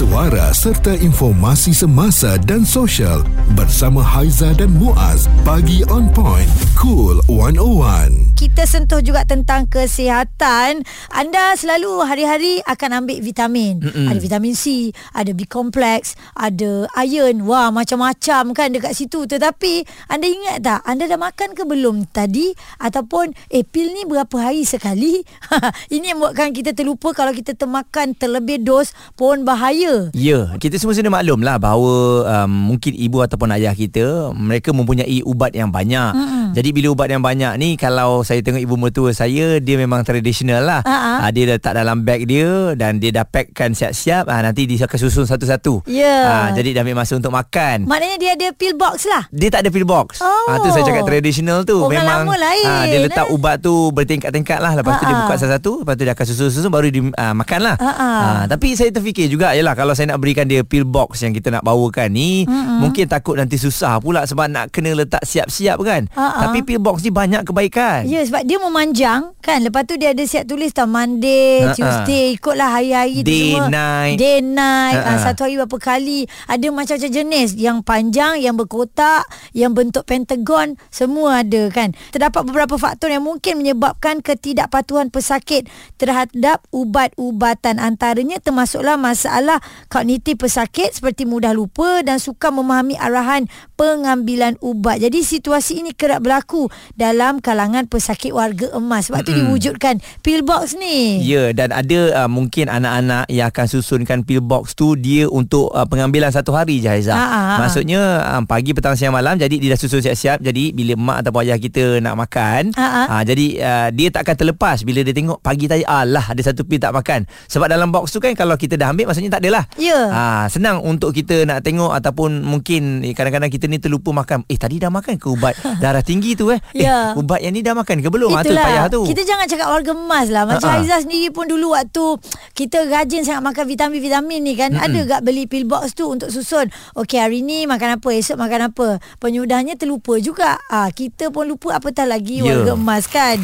suara serta informasi semasa dan sosial bersama Haiza dan Muaz. Pagi on point. Cool 101. Kita sentuh juga tentang kesihatan. Anda selalu hari-hari akan ambil vitamin. Mm-mm. Ada vitamin C, ada B complex, ada iron. Wah, macam-macam kan dekat situ. Tetapi anda ingat tak? Anda dah makan ke belum tadi? Ataupun eh pil ni berapa hari sekali? Ini yang buatkan kita terlupa kalau kita termakan terlebih dos pun bahaya. Ya, kita semua sudah maklum lah bahawa um, mungkin ibu ataupun ayah kita mereka mempunyai ubat yang banyak. Mm-hmm. Jadi bila ubat yang banyak ni kalau saya tengok ibu mertua saya dia memang tradisional lah. Uh-huh. Uh, dia letak dalam beg dia dan dia dah packkan siap-siap uh, nanti dia akan susun satu-satu. Ya. Yeah. Uh, jadi dah ambil masa untuk makan. Maknanya dia ada pill box lah. Dia tak ada pill box. Oh. Uh, tu saya cakap tradisional tu Orang memang lama lain, uh, dia letak eh? ubat tu bertingkat-tingkat lah lepas uh-huh. tu dia buka satu-satu lepas tu dia akan susun-susun baru dia uh, makan lah. Uh-huh. Uh, tapi saya terfikir juga yalah kalau saya nak berikan dia pill box yang kita nak bawakan ni uh-huh. mungkin takut nanti susah pula sebab nak kena letak siap-siap kan. Uh-huh. Tapi pill box ni banyak kebaikan. Ya sebab dia memanjang kan lepas tu dia ada siap tulis tau Monday, uh-huh. Tuesday ikutlah hari-hari Day, tu semua. night. Day night. Uh-huh. Uh, satu hari berapa kali. Ada macam-macam jenis yang panjang, yang berkotak, yang bentuk pentagon semua ada kan. Terdapat beberapa faktor yang mungkin menyebabkan ketidakpatuhan pesakit terhadap ubat-ubatan antaranya termasuklah masalah kognitif pesakit seperti mudah lupa dan suka memahami arahan pengambilan ubat. Jadi situasi ini kerap berlaku dalam kalangan pesakit warga emas. Sebab tu diwujudkan pill box ni. Ya dan ada uh, mungkin anak-anak yang akan susunkan pill box tu dia untuk uh, pengambilan satu hari je Haizah. Ha, ha, ha. Maksudnya um, pagi petang siang malam jadi dia dah susun siap-siap jadi bila mak atau ayah kita nak makan ha, ha. Uh, jadi uh, dia tak akan terlepas bila dia tengok pagi tadi alah ada satu pill tak makan. Sebab dalam box tu kan kalau kita dah ambil maksudnya tak adalah. Ya. Uh, senang untuk kita nak tengok ataupun mungkin eh, kadang-kadang kita ni terlupa makan. Eh tadi dah makan ke ubat darah tinggi tu eh? Ya. Eh ubat yang ni dah makan ke belum? Itulah. Ha, tu payah tu. Kita jangan cakap warga emas lah. Macam uh-huh. Aizah sendiri pun dulu waktu kita rajin sangat makan vitamin-vitamin ni kan. Mm-mm. Ada gak beli pill box tu untuk susun. Okey hari ni makan apa, esok makan apa. Penyudahnya terlupa juga. Ah kita pun lupa apatah lagi yeah. warga emas kan.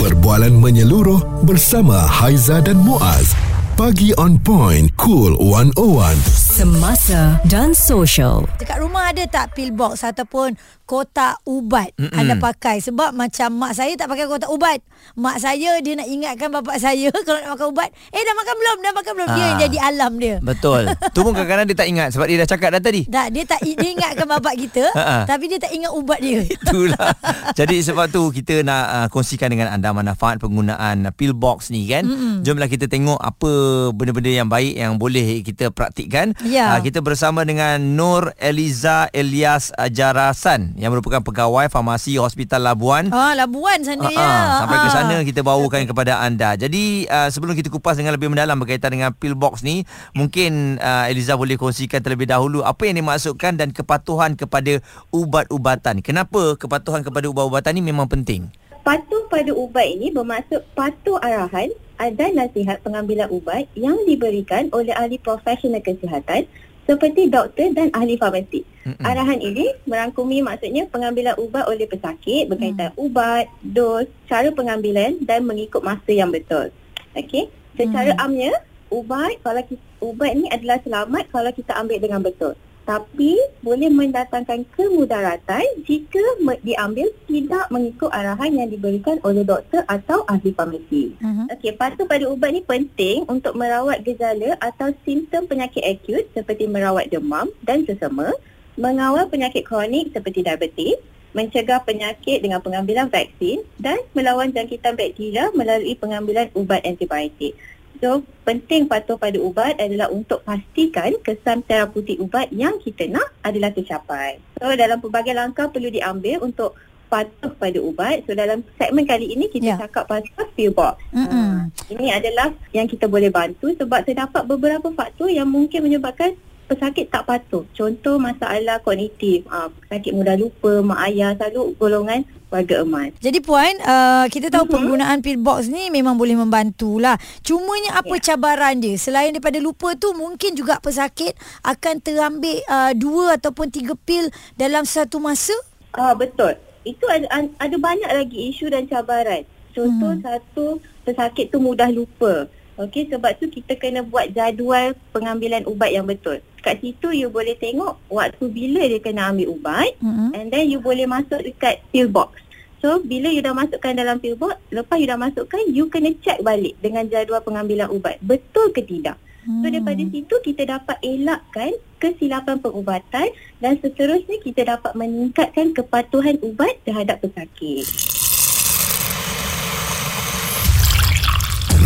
Perbualan menyeluruh bersama Haiza dan Muaz. Pagi on point, cool 101. Semasa dan social. Dekat rumah ada tak pill box ataupun kotak ubat Mm-mm. anda pakai sebab macam mak saya tak pakai kotak ubat. Mak saya dia nak ingatkan bapak saya kalau nak makan ubat, eh dah makan belum? Dah makan belum? Dia yang jadi alam dia. Betul. tu pun kadang-kadang dia tak ingat sebab dia dah cakap dah tadi. Tak, dia tak dia ingatkan bapak kita tapi dia tak ingat ubat dia. Itulah. jadi sebab tu kita nak uh, kongsikan dengan anda manfaat penggunaan pill box ni kan. Mm-mm. Jomlah kita tengok apa benda-benda yang baik yang boleh kita praktikkan. Ya. Uh, kita bersama dengan Nur Eliza Elias Jarasan yang merupakan pegawai farmasi Hospital Labuan. Ah, Labuan sana uh, ya. Uh, sampai ke sana kita bawakan kepada anda. Jadi uh, sebelum kita kupas dengan lebih mendalam berkaitan dengan pill box ni, mungkin uh, Eliza boleh kongsikan terlebih dahulu apa yang dimaksudkan dan kepatuhan kepada ubat-ubatan. Kenapa kepatuhan kepada ubat-ubatan ni memang penting? Patuh pada ubat ini bermaksud patuh arahan dan nasihat pengambilan ubat yang diberikan oleh ahli profesional kesihatan seperti doktor dan ahli farmasi. Mm-mm. Arahan ini merangkumi maksudnya pengambilan ubat oleh pesakit berkaitan mm. ubat, dos, cara pengambilan dan mengikut masa yang betul. Okey. Secara mm. amnya, ubat kalau kita, ubat ini adalah selamat kalau kita ambil dengan betul tapi boleh mendatangkan kemudaratan jika diambil tidak mengikut arahan yang diberikan oleh doktor atau ahli farmasi. Uh-huh. Okey, patuh pada ubat ni penting untuk merawat gejala atau simptom penyakit akut seperti merawat demam dan sesama, mengawal penyakit kronik seperti diabetes, mencegah penyakit dengan pengambilan vaksin dan melawan jangkitan bakteria melalui pengambilan ubat antibiotik. So, penting patuh pada ubat adalah untuk pastikan kesan terapeutik ubat yang kita nak adalah tercapai. So, dalam pelbagai langkah perlu diambil untuk patuh pada ubat. So, dalam segmen kali ini kita yeah. cakap pasal pill box. Mm-hmm. Uh, ini adalah yang kita boleh bantu sebab terdapat beberapa faktor yang mungkin menyebabkan pesakit tak patuh. Contoh masalah kognitif, uh, pesakit mudah lupa, mak ayah selalu golongan warga emas. Jadi puan, uh, kita tahu mm-hmm. penggunaan pill box ni memang boleh membantulah. Cumanya apa yeah. cabaran dia? Selain daripada lupa tu mungkin juga pesakit akan terambil uh, dua ataupun tiga pil dalam satu masa? Ah uh, betul. Itu ada, ada banyak lagi isu dan cabaran. Contoh mm-hmm. satu pesakit tu mudah lupa. Okey, sebab tu kita kena buat jadual pengambilan ubat yang betul. Kat situ you boleh tengok waktu bila dia kena ambil ubat mm-hmm. and then you boleh masuk dekat pill box. So, bila you dah masukkan dalam pill box, lepas you dah masukkan, you kena check balik dengan jadual pengambilan ubat. Betul ke tidak? Hmm. So, daripada situ kita dapat elakkan kesilapan pengubatan dan seterusnya kita dapat meningkatkan kepatuhan ubat terhadap pesakit.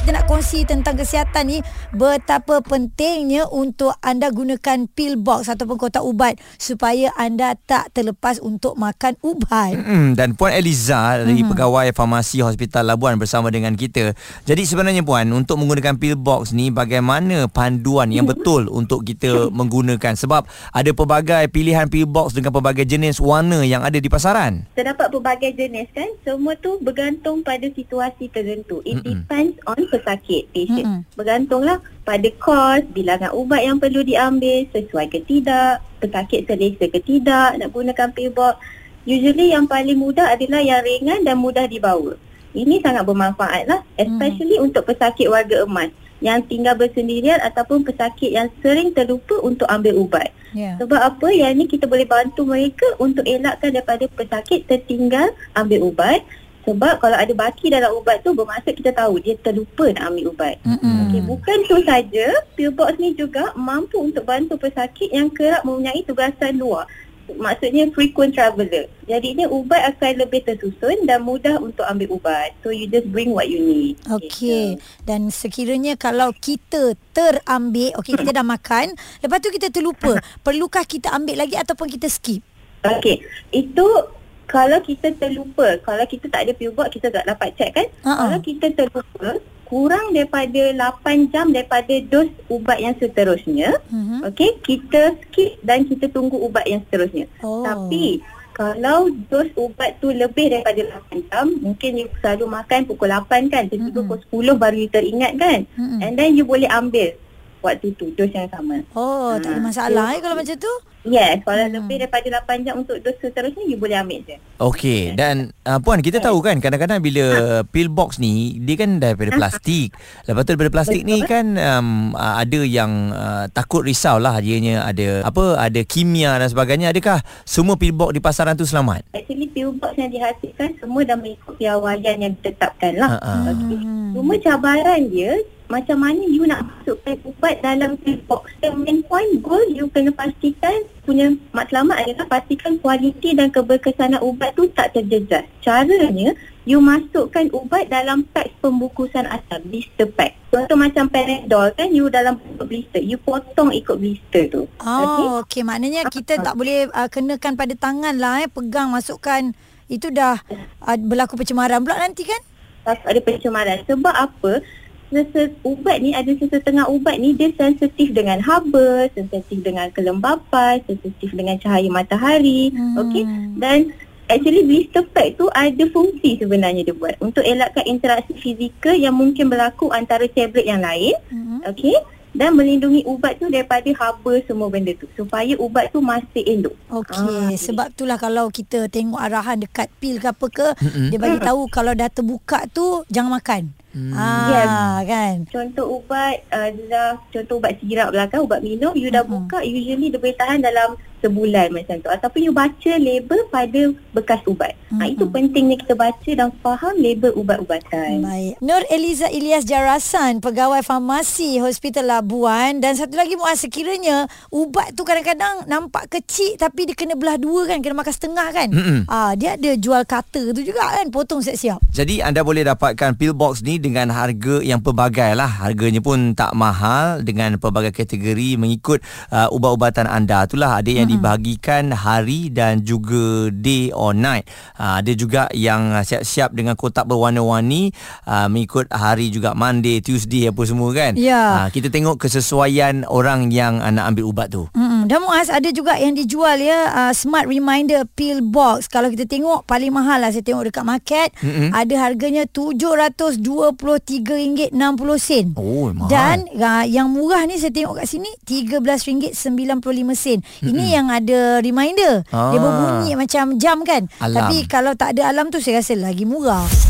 kita nak kongsi tentang kesihatan ni betapa pentingnya untuk anda gunakan pill box ataupun kotak ubat supaya anda tak terlepas untuk makan ubat. Mm-hmm. Dan Puan Eliza dari mm-hmm. pegawai farmasi Hospital Labuan bersama dengan kita. Jadi sebenarnya Puan untuk menggunakan pill box ni bagaimana panduan yang betul untuk kita menggunakan sebab ada pelbagai pilihan pill box dengan pelbagai jenis warna yang ada di pasaran. Terdapat pelbagai jenis kan semua tu bergantung pada situasi tertentu. It depends on pesakit patient. Mm-hmm. Bergantunglah pada kos, bilangan ubat yang perlu diambil, sesuai ke tidak, pesakit selesa ke tidak nak gunakan pillbox. Usually yang paling mudah adalah yang ringan dan mudah dibawa. Ini sangat bermanfaat lah, especially mm. untuk pesakit warga emas yang tinggal bersendirian ataupun pesakit yang sering terlupa untuk ambil ubat. Yeah. Sebab apa? Yang ini kita boleh bantu mereka untuk elakkan daripada pesakit tertinggal ambil ubat sebab kalau ada baki dalam ubat tu bermaksud kita tahu dia terlupa nak ambil ubat. Mm-hmm. Okay, bukan tu saja, pillbox ni juga mampu untuk bantu pesakit yang kerap mempunyai tugasan luar. Maksudnya frequent traveller. Jadinya ubat akan lebih tersusun dan mudah untuk ambil ubat. So you just bring what you need. Okay. Gitu. Dan sekiranya kalau kita terambil, okay kita dah makan, lepas tu kita terlupa, perlukah kita ambil lagi ataupun kita skip? Okay. Itu kalau kita terlupa, kalau kita tak ada pillbox, kita tak dapat check kan? Uh-uh. Kalau kita terlupa, kurang daripada 8 jam daripada dos ubat yang seterusnya, uh-huh. okay, kita skip dan kita tunggu ubat yang seterusnya. Oh. Tapi, kalau dos ubat tu lebih daripada 8 jam, mungkin you selalu makan pukul 8 kan, jadi uh-huh. pukul 10 baru you teringat kan? Uh-huh. And then you boleh ambil waktu tu dos yang sama. Oh, tak ada masalah so, eh kalau macam tu? Yes, kalau hmm. lebih daripada 8 jam untuk dos seterusnya, you boleh ambil je. Okey, dan uh, Puan, kita tahu kan kadang-kadang bila ha. pill box ni, dia kan daripada ha. plastik. Lepas tu daripada plastik Betul. ni kan um, ada yang uh, takut risau lah dianya ada apa ada kimia dan sebagainya. Adakah semua pill box di pasaran tu selamat? Actually, pill box yang dihasilkan semua dah mengikut piawaian yang ditetapkan lah. Ha. Okay. Cuma cabaran dia, macam mana you nak masukkan ubat dalam box. The main point goal you kena pastikan punya matlamat adalah pastikan kualiti dan keberkesanan ubat tu tak terjejas. Caranya, you masukkan ubat dalam pack pembungkusan asal, blister pack. Contoh macam Panadol kan, you dalam blister, you potong ikut blister tu. Oh, okey. Okay. Maknanya kita tak boleh uh, kenakan pada tangan lah, eh, pegang, masukkan. Itu dah uh, berlaku pencemaran pula nanti kan? Ada pencemaran. Sebab apa? Ubat ni ada sesetengah ubat ni dia sensitif dengan haba, sensitif dengan kelembapan, sensitif dengan cahaya matahari. Hmm. Okey. Dan actually blister pack tu ada fungsi sebenarnya dia buat untuk elakkan interaksi fizikal yang mungkin berlaku antara tablet yang lain. Hmm. Okey dan melindungi ubat tu daripada haba semua benda tu supaya ubat tu masih elok. Okey, ah, sebab itulah kalau kita tengok arahan dekat pil ke apa ke, mm-hmm. dia bagi tahu kalau dah terbuka tu jangan makan. Hmm. Ah, yes. kan. Contoh ubat uh, contoh ubat sirap lah kan, ubat minum you dah uh-huh. buka usually dia boleh tahan dalam sebulan macam tu ataupun you baca label pada bekas ubat. Mm-hmm. Ha, itu pentingnya kita baca dan faham label ubat-ubatan. Baik. Nur Eliza Ilyas Jarasan, pegawai farmasi Hospital Labuan dan satu lagi muas sekiranya ubat tu kadang-kadang nampak kecil tapi dia kena belah dua kan, kena makan setengah kan. Mm-hmm. Ah, dia ada jual cutter tu juga kan, potong siap-siap. Jadi anda boleh dapatkan pill box ni dengan harga yang pelbagai lah. Harganya pun tak mahal dengan pelbagai kategori mengikut uh, ubat-ubatan anda. Itulah ada yang dibahagikan hari dan juga day or night. Uh, ada juga yang siap-siap dengan kotak berwarna-warni uh, mengikut hari juga Monday, Tuesday apa semua kan. Yeah. Uh, kita tengok kesesuaian orang yang uh, nak ambil ubat tu. Mm-hmm. Hmm, dan Muaz ada juga yang dijual ya uh, smart reminder pill box. Kalau kita tengok paling mahal lah saya tengok dekat market mm-hmm. ada harganya RM723.60 sen. Oh, mahal. Dan uh, yang murah ni saya tengok kat sini RM13.95 sen. Mm-hmm. Ini yang ada reminder. Ah. Dia berbunyi macam jam kan. Alam. Tapi kalau tak ada alam tu saya rasa lagi murah